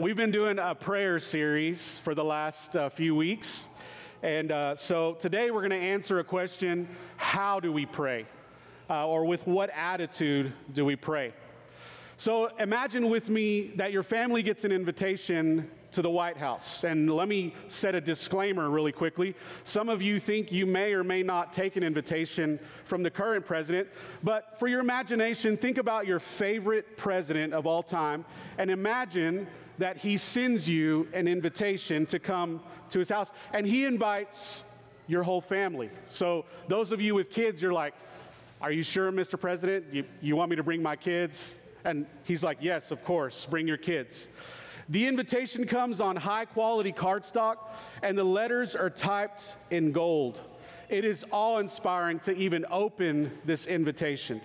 we've been doing a prayer series for the last uh, few weeks. And uh, so today we're going to answer a question How do we pray? Uh, or with what attitude do we pray? So imagine with me that your family gets an invitation to the White House. And let me set a disclaimer really quickly. Some of you think you may or may not take an invitation from the current president, but for your imagination, think about your favorite president of all time and imagine that he sends you an invitation to come to his house and he invites your whole family. So, those of you with kids, you're like, Are you sure, Mr. President? You, you want me to bring my kids? And he's like, Yes, of course, bring your kids. The invitation comes on high quality cardstock, and the letters are typed in gold. It is awe inspiring to even open this invitation.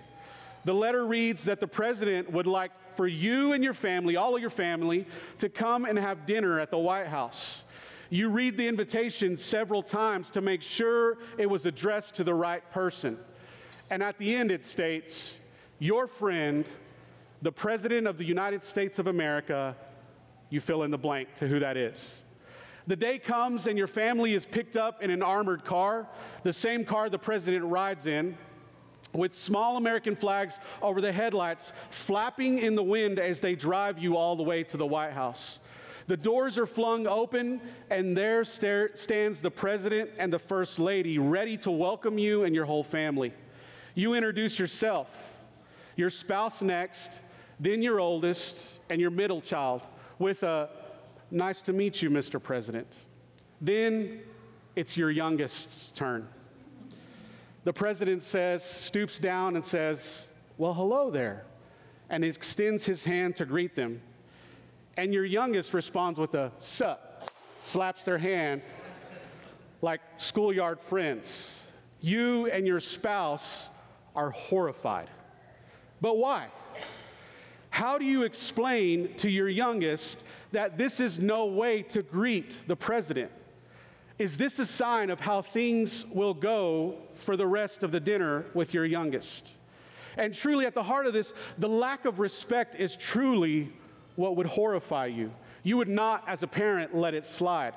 The letter reads that the president would like for you and your family, all of your family, to come and have dinner at the White House. You read the invitation several times to make sure it was addressed to the right person. And at the end, it states, Your friend, the President of the United States of America, you fill in the blank to who that is. The day comes and your family is picked up in an armored car, the same car the president rides in, with small American flags over the headlights flapping in the wind as they drive you all the way to the White House. The doors are flung open, and there stands the president and the first lady ready to welcome you and your whole family. You introduce yourself, your spouse next, then your oldest, and your middle child with a nice to meet you, Mr. President. Then it's your youngest's turn. The president says, stoops down and says, Well, hello there, and extends his hand to greet them. And your youngest responds with a sup, slaps their hand like schoolyard friends. You and your spouse are horrified. But why? How do you explain to your youngest that this is no way to greet the president? Is this a sign of how things will go for the rest of the dinner with your youngest? And truly, at the heart of this, the lack of respect is truly what would horrify you. You would not, as a parent, let it slide.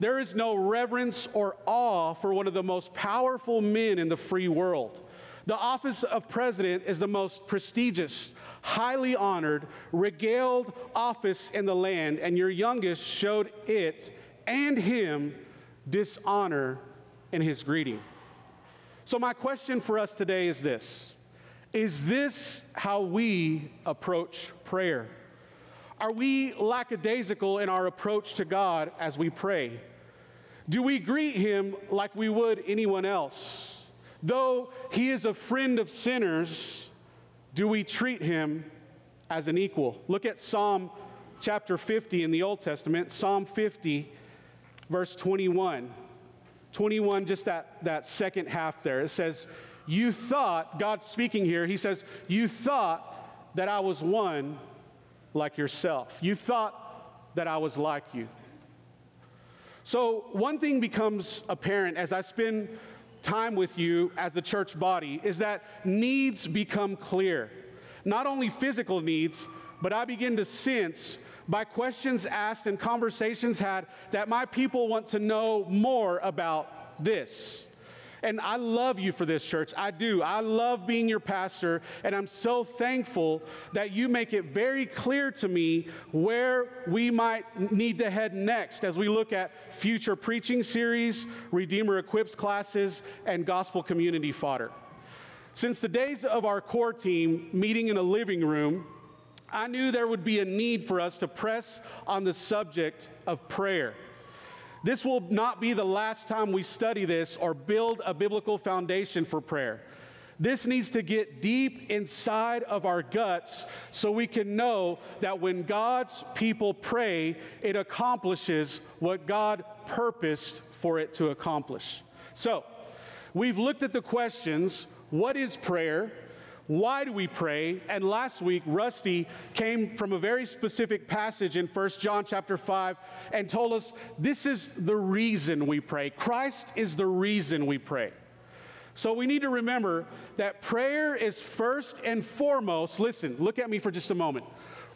There is no reverence or awe for one of the most powerful men in the free world. The office of president is the most prestigious, highly honored, regaled office in the land, and your youngest showed it and him dishonor in his greeting. So, my question for us today is this Is this how we approach prayer? Are we lackadaisical in our approach to God as we pray? Do we greet him like we would anyone else? Though he is a friend of sinners, do we treat him as an equal? Look at Psalm chapter 50 in the Old Testament, Psalm 50, verse 21. 21, just that, that second half there. It says, You thought, God speaking here, he says, You thought that I was one like yourself. You thought that I was like you. So, one thing becomes apparent as I spend time with you as the church body is that needs become clear. Not only physical needs, but I begin to sense by questions asked and conversations had that my people want to know more about this. And I love you for this, church. I do. I love being your pastor, and I'm so thankful that you make it very clear to me where we might need to head next as we look at future preaching series, Redeemer Equips classes, and gospel community fodder. Since the days of our core team meeting in a living room, I knew there would be a need for us to press on the subject of prayer. This will not be the last time we study this or build a biblical foundation for prayer. This needs to get deep inside of our guts so we can know that when God's people pray, it accomplishes what God purposed for it to accomplish. So, we've looked at the questions what is prayer? Why do we pray? And last week, Rusty came from a very specific passage in 1 John chapter 5 and told us this is the reason we pray. Christ is the reason we pray. So we need to remember that prayer is first and foremost, listen, look at me for just a moment.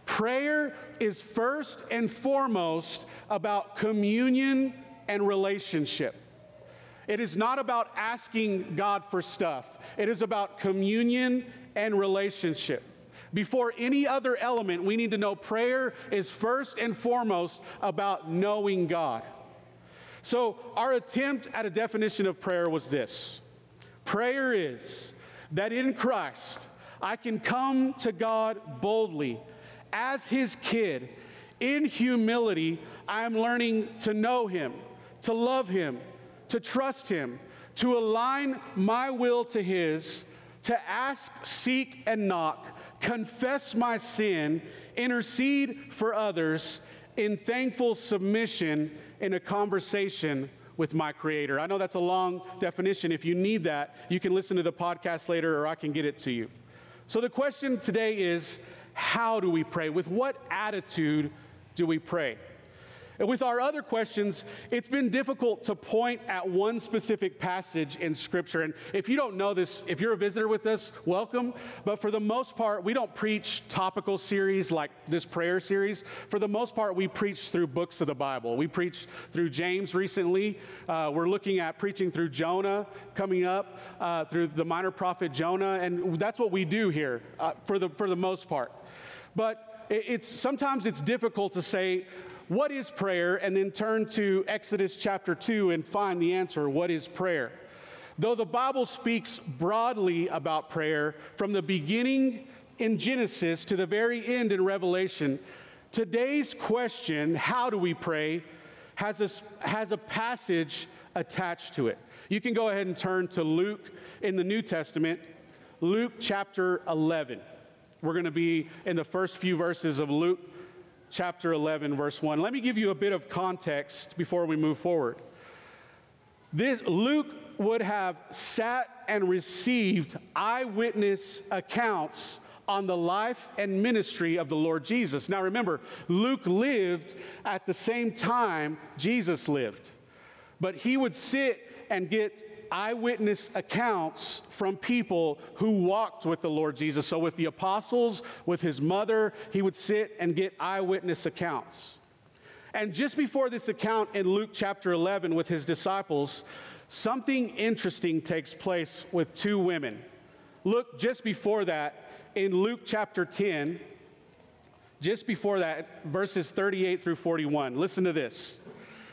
Prayer is first and foremost about communion and relationship. It is not about asking God for stuff, it is about communion and relationship. Before any other element, we need to know prayer is first and foremost about knowing God. So, our attempt at a definition of prayer was this prayer is that in Christ I can come to God boldly as his kid. In humility, I am learning to know him, to love him, to trust him, to align my will to his, to ask, seek, and knock, confess my sin, intercede for others in thankful submission in a conversation with my creator. I know that's a long definition. If you need that, you can listen to the podcast later or I can get it to you. So the question today is how do we pray? With what attitude do we pray? With our other questions, it's been difficult to point at one specific passage in Scripture. And if you don't know this, if you're a visitor with us, welcome. But for the most part, we don't preach topical series like this prayer series. For the most part, we preach through books of the Bible. We preach through James recently. Uh, we're looking at preaching through Jonah coming up, uh, through the minor prophet Jonah. And that's what we do here uh, for, the, for the most part. But it's sometimes it's difficult to say what is prayer and then turn to Exodus chapter 2 and find the answer what is prayer. Though the Bible speaks broadly about prayer from the beginning in Genesis to the very end in Revelation, today's question, how do we pray, has a, has a passage attached to it. You can go ahead and turn to Luke in the New Testament, Luke chapter 11. We're going to be in the first few verses of Luke chapter 11, verse 1. Let me give you a bit of context before we move forward. This, Luke would have sat and received eyewitness accounts on the life and ministry of the Lord Jesus. Now remember, Luke lived at the same time Jesus lived, but he would sit and get eyewitness accounts from people who walked with the Lord Jesus. So, with the apostles, with his mother, he would sit and get eyewitness accounts. And just before this account in Luke chapter 11 with his disciples, something interesting takes place with two women. Look just before that in Luke chapter 10, just before that, verses 38 through 41. Listen to this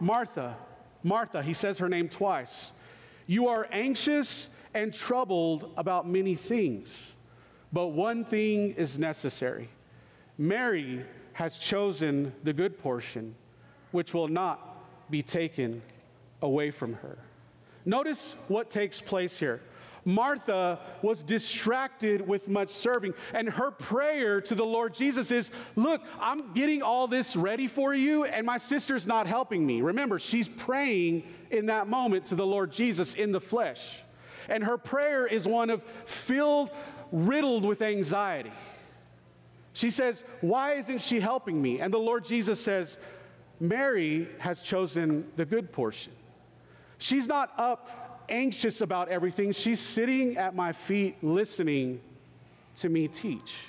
Martha, Martha, he says her name twice. You are anxious and troubled about many things, but one thing is necessary. Mary has chosen the good portion, which will not be taken away from her. Notice what takes place here. Martha was distracted with much serving. And her prayer to the Lord Jesus is Look, I'm getting all this ready for you, and my sister's not helping me. Remember, she's praying in that moment to the Lord Jesus in the flesh. And her prayer is one of filled, riddled with anxiety. She says, Why isn't she helping me? And the Lord Jesus says, Mary has chosen the good portion. She's not up anxious about everything. She's sitting at my feet listening to me teach.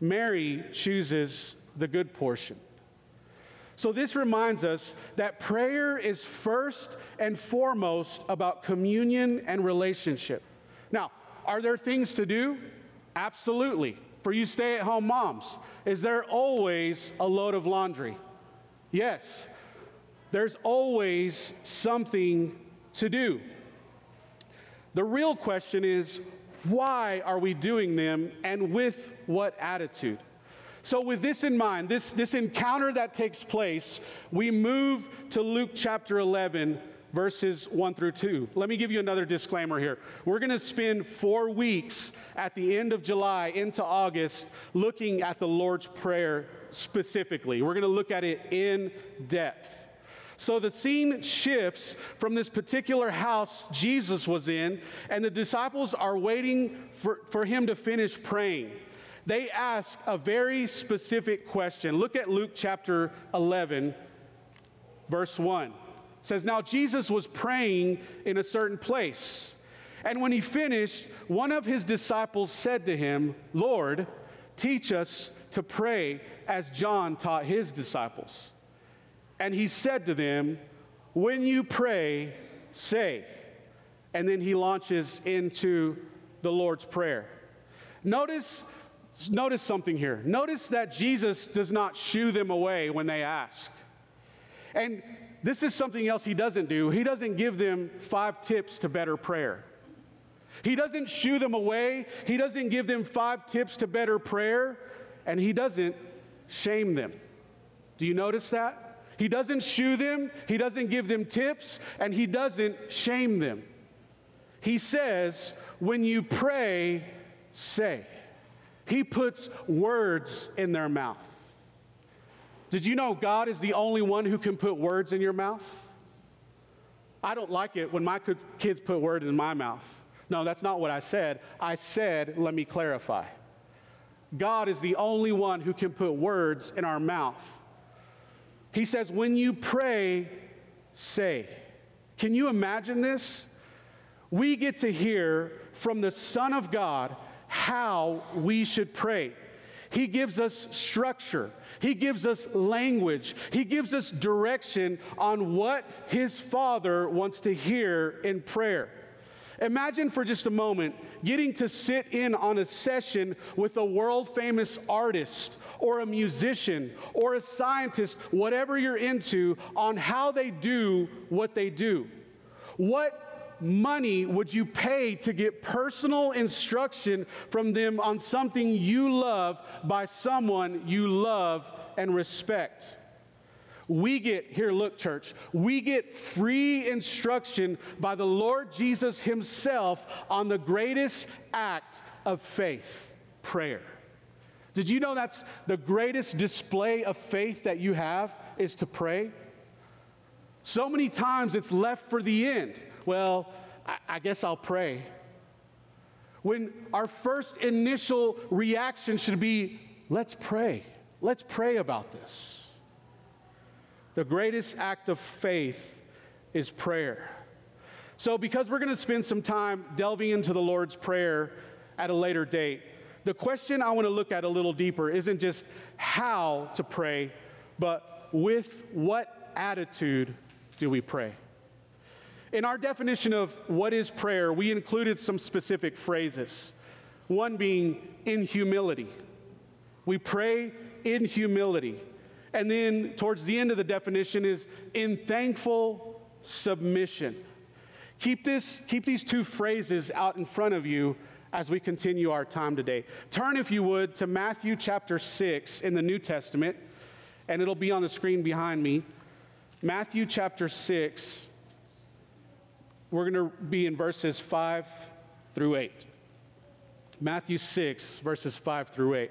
Mary chooses the good portion. So, this reminds us that prayer is first and foremost about communion and relationship. Now, are there things to do? Absolutely. For you stay at home moms, is there always a load of laundry? Yes. There's always something to do. The real question is why are we doing them and with what attitude? So, with this in mind, this, this encounter that takes place, we move to Luke chapter 11, verses 1 through 2. Let me give you another disclaimer here. We're going to spend four weeks at the end of July into August looking at the Lord's Prayer specifically. We're going to look at it in depth. So the scene shifts from this particular house Jesus was in, and the disciples are waiting for, for him to finish praying. They ask a very specific question. Look at Luke chapter 11, verse 1 says, Now Jesus was praying in a certain place. And when he finished, one of his disciples said to him, Lord, teach us to pray as John taught his disciples. And he said to them, When you pray, say. And then he launches into the Lord's Prayer. Notice, notice something here. Notice that Jesus does not shoo them away when they ask. And this is something else he doesn't do. He doesn't give them five tips to better prayer. He doesn't shoo them away. He doesn't give them five tips to better prayer. And he doesn't shame them. Do you notice that? He doesn't shoo them, he doesn't give them tips, and he doesn't shame them. He says, when you pray, say. He puts words in their mouth. Did you know God is the only one who can put words in your mouth? I don't like it when my kids put words in my mouth. No, that's not what I said. I said, let me clarify. God is the only one who can put words in our mouth. He says, when you pray, say. Can you imagine this? We get to hear from the Son of God how we should pray. He gives us structure. He gives us language. He gives us direction on what his Father wants to hear in prayer. Imagine for just a moment getting to sit in on a session with a world famous artist or a musician or a scientist, whatever you're into, on how they do what they do. What money would you pay to get personal instruction from them on something you love by someone you love and respect? We get, here, look, church, we get free instruction by the Lord Jesus Himself on the greatest act of faith prayer. Did you know that's the greatest display of faith that you have is to pray? So many times it's left for the end well, I, I guess I'll pray. When our first initial reaction should be, let's pray. Let's pray about this. The greatest act of faith is prayer. So, because we're going to spend some time delving into the Lord's Prayer at a later date, the question I want to look at a little deeper isn't just how to pray, but with what attitude do we pray? In our definition of what is prayer, we included some specific phrases. One being in humility. We pray in humility. And then towards the end of the definition is in thankful submission. Keep, this, keep these two phrases out in front of you as we continue our time today. Turn, if you would, to Matthew chapter 6 in the New Testament, and it'll be on the screen behind me. Matthew chapter 6 we're going to be in verses 5 through 8. Matthew 6, verses 5 through 8.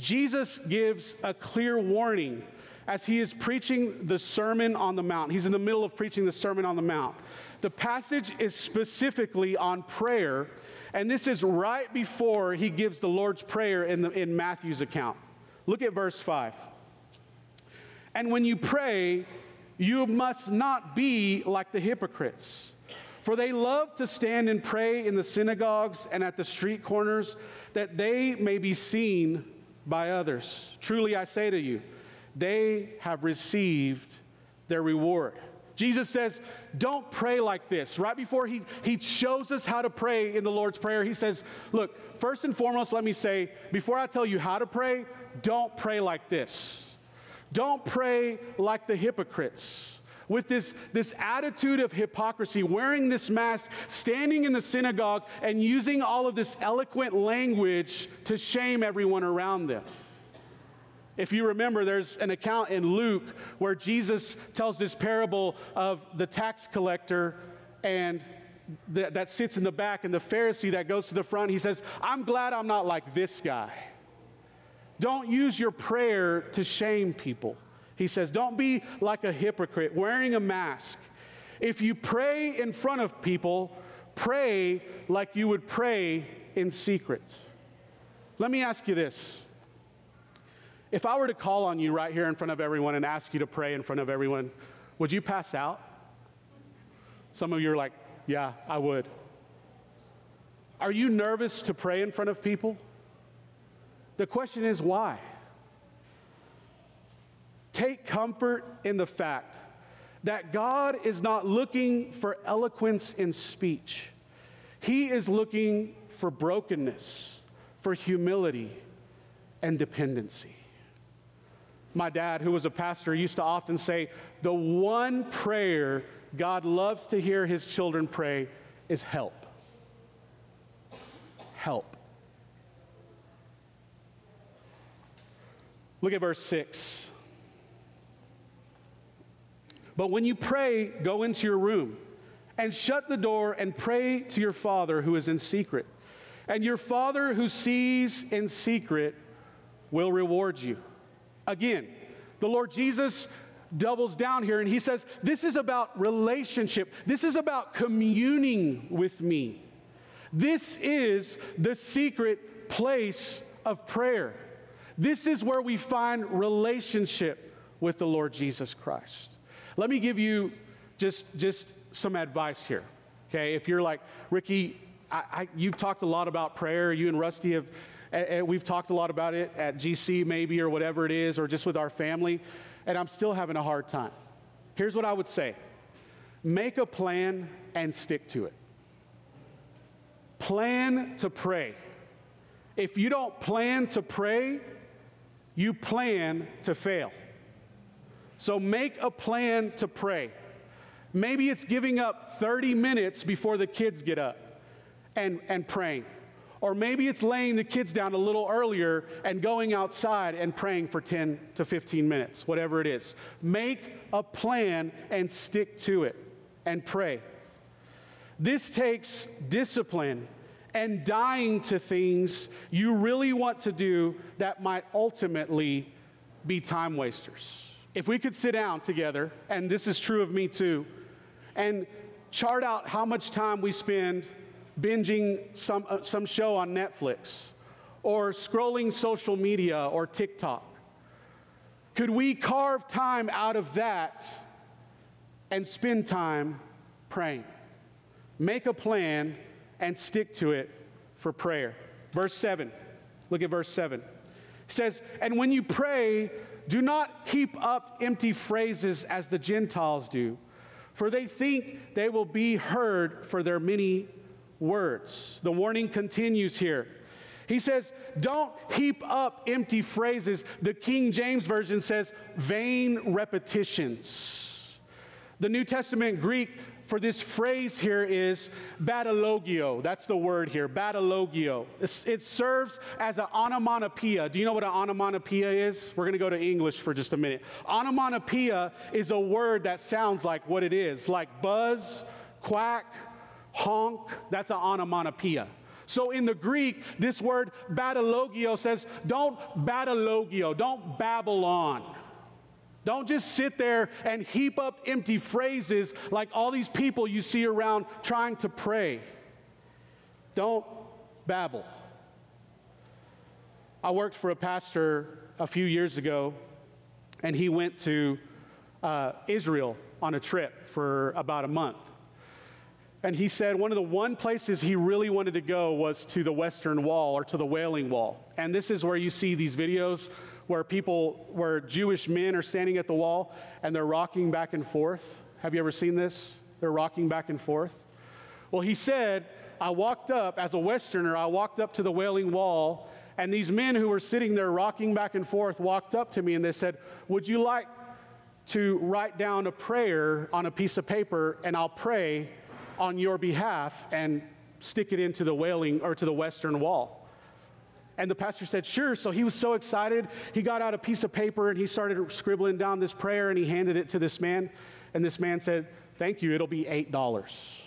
Jesus gives a clear warning as he is preaching the Sermon on the Mount. He's in the middle of preaching the Sermon on the Mount. The passage is specifically on prayer, and this is right before he gives the Lord's Prayer in, the, in Matthew's account. Look at verse 5. And when you pray, you must not be like the hypocrites for they love to stand and pray in the synagogues and at the street corners, that they may be seen by others. Truly I say to you, they have received their reward. Jesus says, Don't pray like this. Right before he, he shows us how to pray in the Lord's Prayer, he says, Look, first and foremost, let me say, before I tell you how to pray, don't pray like this. Don't pray like the hypocrites with this, this attitude of hypocrisy, wearing this mask, standing in the synagogue, and using all of this eloquent language to shame everyone around them. If you remember, there's an account in Luke where Jesus tells this parable of the tax collector and th- that sits in the back and the Pharisee that goes to the front. He says, I'm glad I'm not like this guy. Don't use your prayer to shame people. He says, Don't be like a hypocrite wearing a mask. If you pray in front of people, pray like you would pray in secret. Let me ask you this. If I were to call on you right here in front of everyone and ask you to pray in front of everyone, would you pass out? Some of you are like, yeah, I would. Are you nervous to pray in front of people? The question is why? Take comfort in the fact that God is not looking for eloquence in speech. He is looking for brokenness, for humility, and dependency. My dad, who was a pastor, used to often say, The one prayer God loves to hear his children pray is help. Help. Look at verse 6. But when you pray, go into your room and shut the door and pray to your Father who is in secret. And your Father who sees in secret will reward you. Again, the Lord Jesus doubles down here and he says, This is about relationship, this is about communing with me. This is the secret place of prayer. This is where we find relationship with the Lord Jesus Christ. Let me give you just, just some advice here. Okay, if you're like, Ricky, I, I, you've talked a lot about prayer, you and Rusty have, and we've talked a lot about it at GC maybe or whatever it is, or just with our family, and I'm still having a hard time. Here's what I would say make a plan and stick to it. Plan to pray. If you don't plan to pray, you plan to fail. So make a plan to pray. Maybe it's giving up 30 minutes before the kids get up and, and praying. Or maybe it's laying the kids down a little earlier and going outside and praying for 10 to 15 minutes, whatever it is. Make a plan and stick to it and pray. This takes discipline and dying to things you really want to do that might ultimately be time wasters. If we could sit down together, and this is true of me too, and chart out how much time we spend binging some, uh, some show on Netflix or scrolling social media or TikTok, could we carve time out of that and spend time praying? Make a plan and stick to it for prayer. Verse 7. Look at verse 7. It says, And when you pray, do not heap up empty phrases as the Gentiles do, for they think they will be heard for their many words. The warning continues here. He says, Don't heap up empty phrases. The King James Version says, vain repetitions. The New Testament Greek for this phrase here is batologio. That's the word here, batologio. It serves as an onomatopoeia. Do you know what an onomatopoeia is? We're going to go to English for just a minute. Onomatopoeia is a word that sounds like what it is, like buzz, quack, honk. That's an onomatopoeia. So in the Greek, this word batologio says, don't batologio, don't babble on. Don't just sit there and heap up empty phrases like all these people you see around trying to pray. Don't babble. I worked for a pastor a few years ago, and he went to uh, Israel on a trip for about a month. And he said one of the one places he really wanted to go was to the Western Wall or to the Wailing Wall. And this is where you see these videos where people, where Jewish men are standing at the wall and they're rocking back and forth. Have you ever seen this? They're rocking back and forth. Well, he said, I walked up, as a Westerner, I walked up to the Wailing Wall, and these men who were sitting there rocking back and forth walked up to me and they said, Would you like to write down a prayer on a piece of paper and I'll pray on your behalf and stick it into the Wailing or to the Western Wall? And the pastor said, Sure. So he was so excited. He got out a piece of paper and he started scribbling down this prayer and he handed it to this man. And this man said, Thank you, it'll be $8.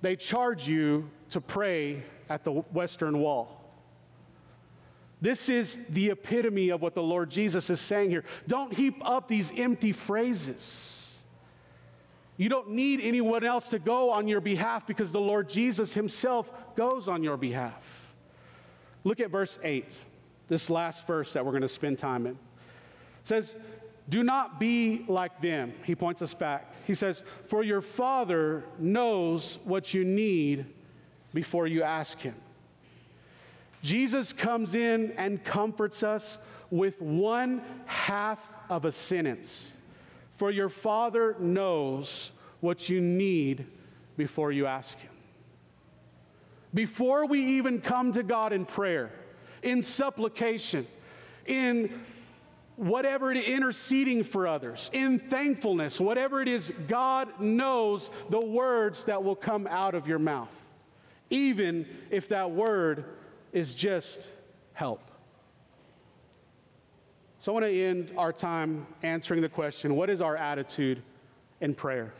They charge you to pray at the Western Wall. This is the epitome of what the Lord Jesus is saying here. Don't heap up these empty phrases. You don't need anyone else to go on your behalf because the Lord Jesus himself goes on your behalf. Look at verse 8, this last verse that we're going to spend time in. It says, Do not be like them. He points us back. He says, For your Father knows what you need before you ask Him. Jesus comes in and comforts us with one half of a sentence. For your Father knows what you need before you ask Him. Before we even come to God in prayer, in supplication, in whatever it is, interceding for others, in thankfulness, whatever it is, God knows the words that will come out of your mouth, even if that word is just help. So I want to end our time answering the question what is our attitude in prayer?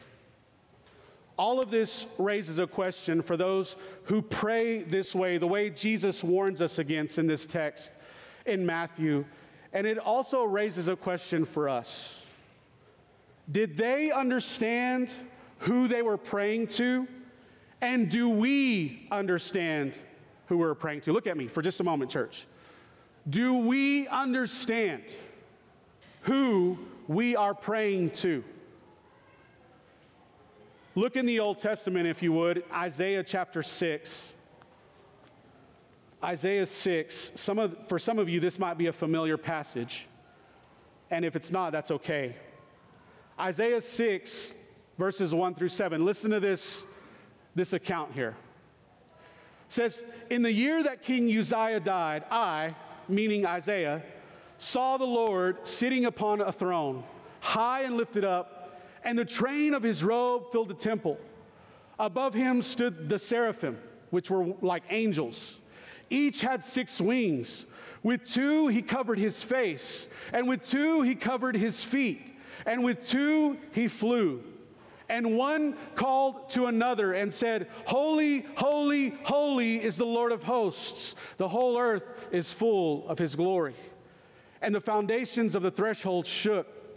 All of this raises a question for those who pray this way, the way Jesus warns us against in this text in Matthew. And it also raises a question for us. Did they understand who they were praying to? And do we understand who we're praying to? Look at me for just a moment, church. Do we understand who we are praying to? Look in the Old Testament, if you would, Isaiah chapter 6. Isaiah 6. Some of, for some of you, this might be a familiar passage. And if it's not, that's okay. Isaiah 6, verses 1 through 7. Listen to this, this account here. It says, In the year that King Uzziah died, I, meaning Isaiah, saw the Lord sitting upon a throne, high and lifted up and the train of his robe filled the temple. Above him stood the seraphim, which were like angels. Each had six wings. With two he covered his face, and with two he covered his feet, and with two he flew. And one called to another and said, Holy, holy, holy is the Lord of hosts. The whole earth is full of his glory. And the foundations of the threshold shook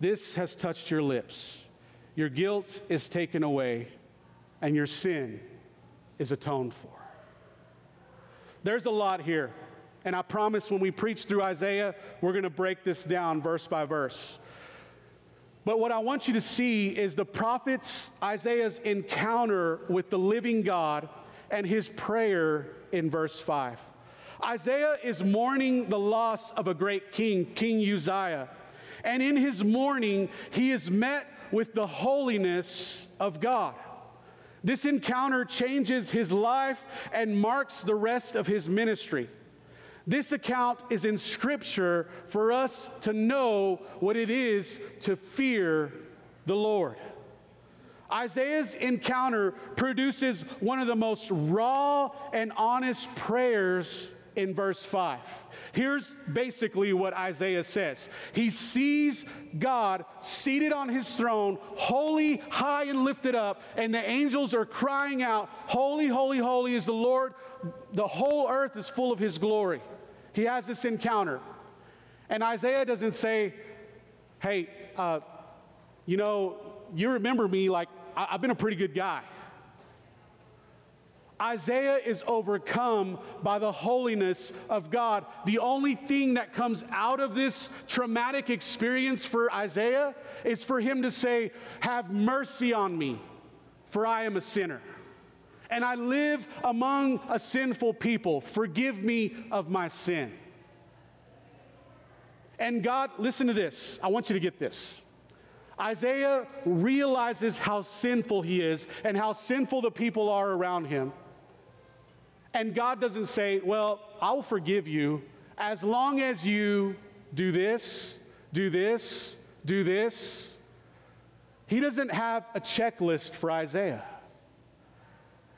this has touched your lips. Your guilt is taken away, and your sin is atoned for. There's a lot here. And I promise when we preach through Isaiah, we're going to break this down verse by verse. But what I want you to see is the prophet's, Isaiah's encounter with the living God and his prayer in verse 5. Isaiah is mourning the loss of a great king, King Uzziah. And in his mourning, he is met with the holiness of God. This encounter changes his life and marks the rest of his ministry. This account is in Scripture for us to know what it is to fear the Lord. Isaiah's encounter produces one of the most raw and honest prayers in verse 5. Here's basically what Isaiah says He sees God seated on his throne, holy, high, and lifted up, and the angels are crying out, Holy, holy, holy is the Lord. The whole earth is full of his glory. He has this encounter. And Isaiah doesn't say, Hey, uh, you know, you remember me like I- I've been a pretty good guy. Isaiah is overcome by the holiness of God. The only thing that comes out of this traumatic experience for Isaiah is for him to say, Have mercy on me, for I am a sinner. and I live among a sinful people. Forgive me of my sin. And God, listen to this. I want you to get this. Isaiah realizes how sinful he is and how sinful the people are around him. And God doesn't say, Well, I'll forgive you as long as you do this, do this, do this. He doesn't have a checklist for Isaiah.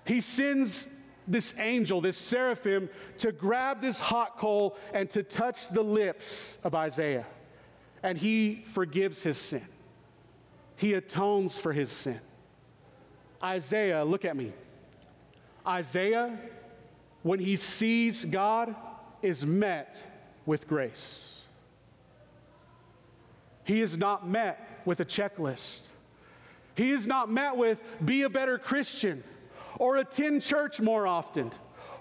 He sends this angel, this seraphim, to grab this hot coal and to touch the lips of Isaiah. And he forgives his sin, he atones for his sin. Isaiah, look at me. Isaiah, when he sees God, is met with grace. He is not met with a checklist. He is not met with be a better Christian or attend church more often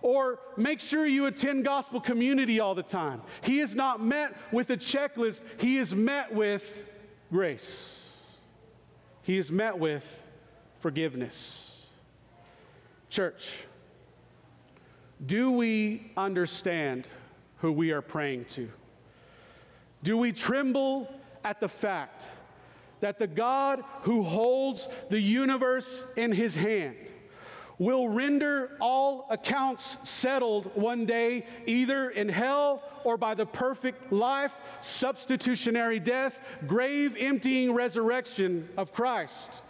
or make sure you attend gospel community all the time. He is not met with a checklist, he is met with grace. He is met with forgiveness. Church, do we understand who we are praying to? Do we tremble at the fact that the God who holds the universe in his hand will render all accounts settled one day, either in hell or by the perfect life, substitutionary death, grave emptying resurrection of Christ?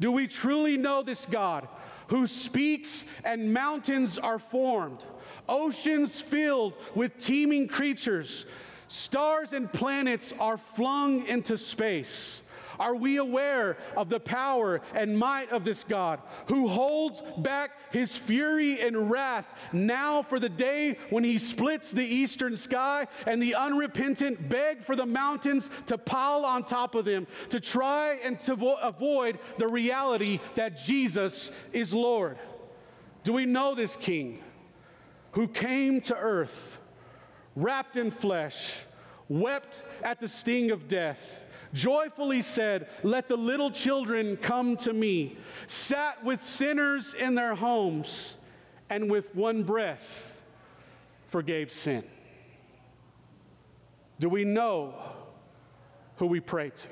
Do we truly know this God who speaks and mountains are formed, oceans filled with teeming creatures, stars and planets are flung into space? Are we aware of the power and might of this God who holds back his fury and wrath now for the day when he splits the eastern sky and the unrepentant beg for the mountains to pile on top of them to try and to vo- avoid the reality that Jesus is Lord? Do we know this King who came to earth, wrapped in flesh, wept at the sting of death? Joyfully said, Let the little children come to me, sat with sinners in their homes, and with one breath forgave sin. Do we know who we pray to?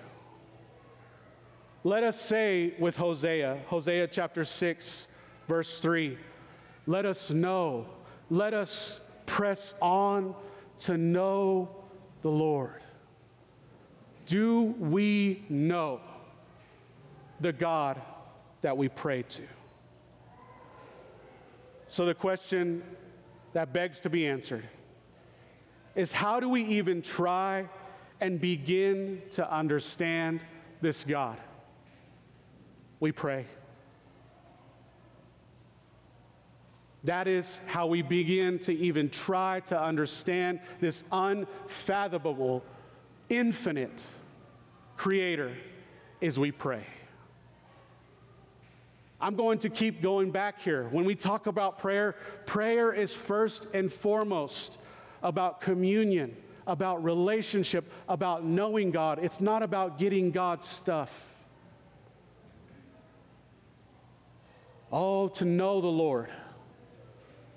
Let us say with Hosea, Hosea chapter 6, verse 3, let us know, let us press on to know the Lord. Do we know the God that we pray to? So, the question that begs to be answered is how do we even try and begin to understand this God? We pray. That is how we begin to even try to understand this unfathomable, infinite, Creator as we pray. I'm going to keep going back here. When we talk about prayer, prayer is first and foremost about communion, about relationship, about knowing God. It's not about getting God's stuff. Oh, to know the Lord,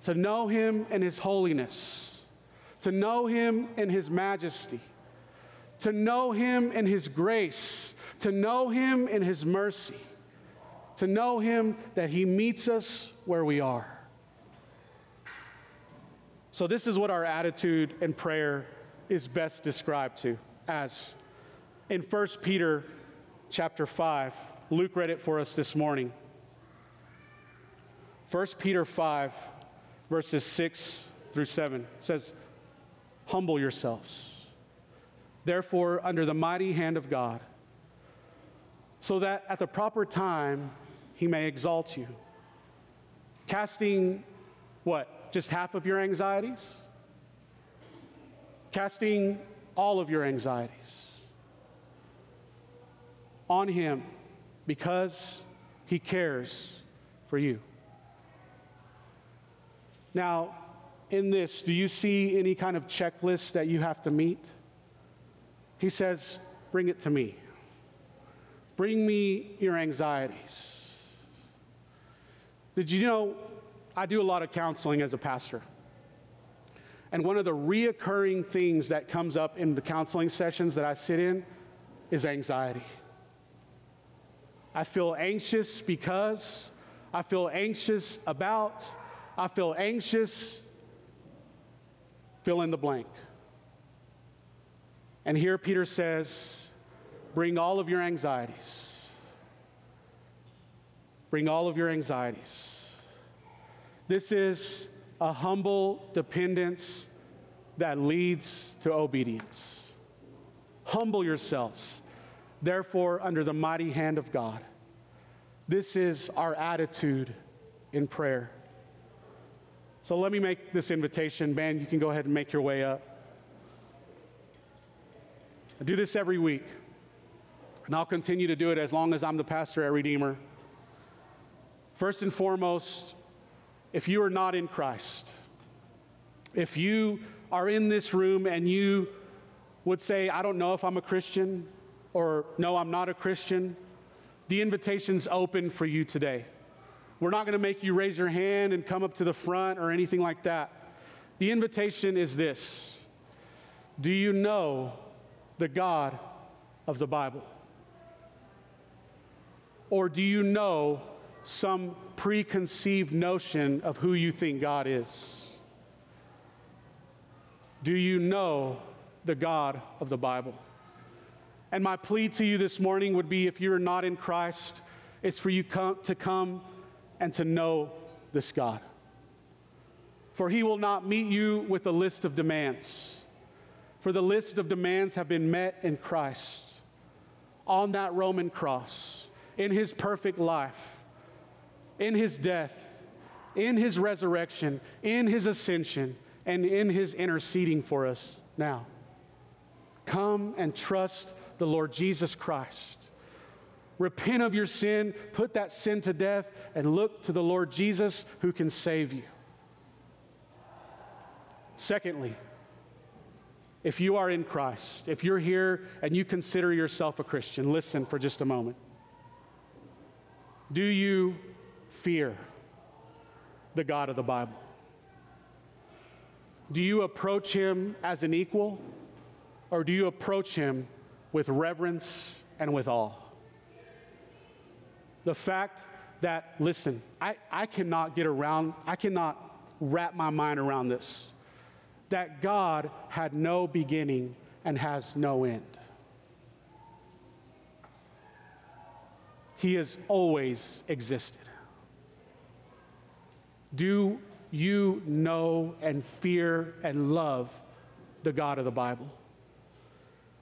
to know Him in His holiness, to know Him in His majesty to know Him in His grace, to know Him in His mercy, to know Him that He meets us where we are. So, this is what our attitude and prayer is best described to as. In 1 Peter chapter 5, Luke read it for us this morning. 1 Peter 5, verses 6 through 7 says, Humble yourselves therefore, under the mighty hand of God, so that at the proper time he may exalt you. Casting what? Just half of your anxieties? Casting all of your anxieties on him because he cares for you. Now, in this, do you see any kind of checklist that you have to meet? He says, Bring it to me. Bring me your anxieties. Did you know I do a lot of counseling as a pastor? And one of the reoccurring things that comes up in the counseling sessions that I sit in is anxiety. I feel anxious because, I feel anxious about, I feel anxious, fill in the blank. And here Peter says, bring all of your anxieties. Bring all of your anxieties. This is a humble dependence that leads to obedience. Humble yourselves, therefore, under the mighty hand of God. This is our attitude in prayer. So let me make this invitation. Man, you can go ahead and make your way up. I do this every week, and I'll continue to do it as long as I'm the pastor at Redeemer. First and foremost, if you are not in Christ, if you are in this room and you would say, I don't know if I'm a Christian, or no, I'm not a Christian, the invitation's open for you today. We're not going to make you raise your hand and come up to the front or anything like that. The invitation is this Do you know the God of the Bible? Or do you know some preconceived notion of who you think God is? Do you know the God of the Bible? And my plea to you this morning would be if you're not in Christ, it's for you come, to come and to know this God. For he will not meet you with a list of demands, for the list of demands have been met in Christ on that Roman cross, in his perfect life, in his death, in his resurrection, in his ascension and in his interceding for us now. Come and trust the Lord Jesus Christ. Repent of your sin, put that sin to death, and look to the Lord Jesus who can save you. Secondly, if you are in Christ, if you're here and you consider yourself a Christian, listen for just a moment. Do you fear the God of the Bible? Do you approach him as an equal, or do you approach him with reverence and with awe? The fact that, listen, I, I cannot get around, I cannot wrap my mind around this, that God had no beginning and has no end. He has always existed. Do you know and fear and love the God of the Bible.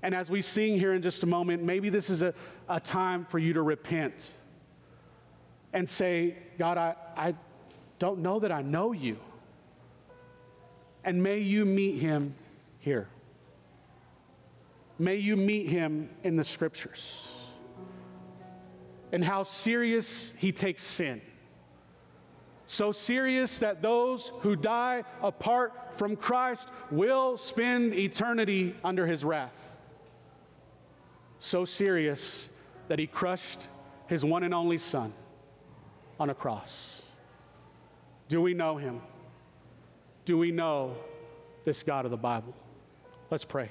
And as we sing here in just a moment, maybe this is a, a time for you to repent and say, God, I, I don't know that I know you. And may you meet him here. May you meet him in the scriptures and how serious he takes sin so serious that those who die apart from Christ will spend eternity under his wrath. So serious that he crushed his one and only Son on a cross. Do we know him? Do we know this God of the Bible? Let's pray.